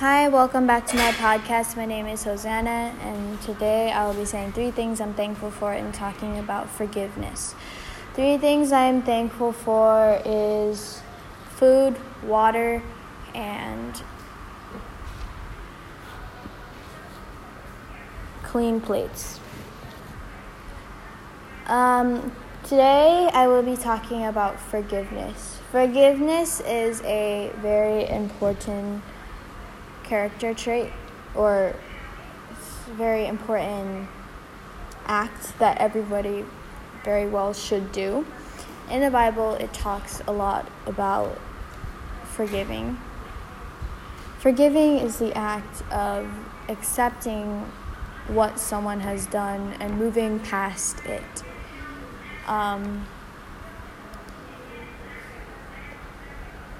Hi, welcome back to my podcast. My name is Hosanna, and today I will be saying three things I'm thankful for and talking about forgiveness. Three things I'm thankful for is food, water, and clean plates. Um, today I will be talking about forgiveness. Forgiveness is a very important character trait or very important act that everybody very well should do. In the Bible, it talks a lot about forgiving. Forgiving is the act of accepting what someone has done and moving past it. Um,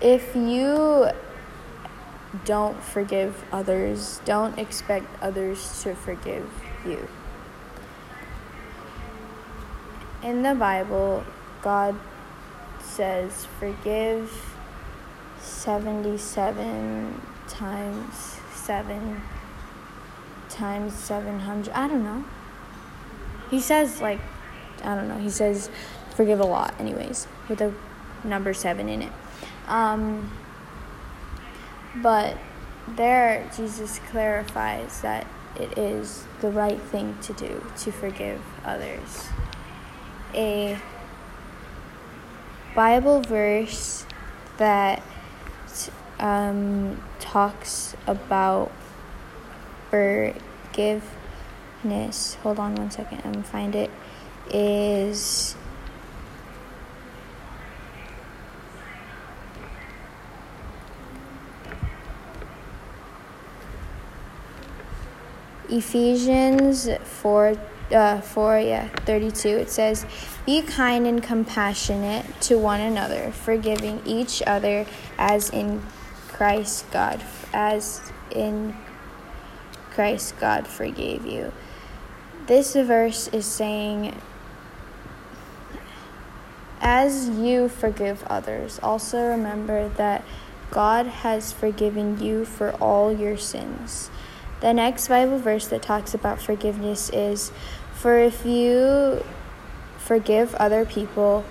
if you don't forgive others. Don't expect others to forgive you. In the Bible, God says, forgive 77 times 7 times 700. I don't know. He says, like, I don't know. He says, forgive a lot, anyways, with a number 7 in it. Um, but there, Jesus clarifies that it is the right thing to do to forgive others. A Bible verse that um, talks about forgiveness. Hold on one second, I'm find it. Is Ephesians 4 uh, 4 yeah 32 it says be kind and compassionate to one another forgiving each other as in Christ God as in Christ God forgave you. This verse is saying as you forgive others also remember that God has forgiven you for all your sins the next Bible verse that talks about forgiveness is For if you forgive other people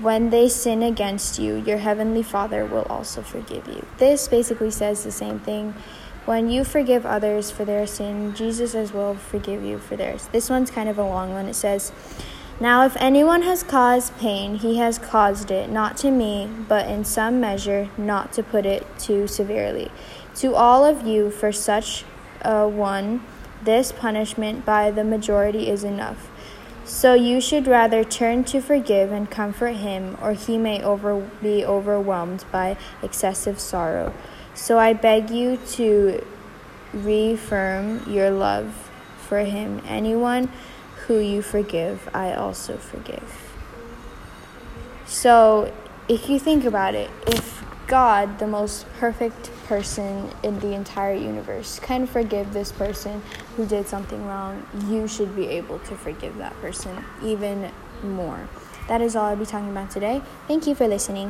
when they sin against you, your heavenly Father will also forgive you. This basically says the same thing. When you forgive others for their sin, Jesus as well forgive you for theirs. This one's kind of a long one. It says, Now if anyone has caused pain, he has caused it, not to me, but in some measure, not to put it too severely. To all of you, for such a one, this punishment by the majority is enough. So you should rather turn to forgive and comfort him, or he may over, be overwhelmed by excessive sorrow. So I beg you to reaffirm your love for him. Anyone who you forgive, I also forgive. So if you think about it, if God, the most perfect person in the entire universe, can forgive this person who did something wrong, you should be able to forgive that person even more. That is all I'll be talking about today. Thank you for listening.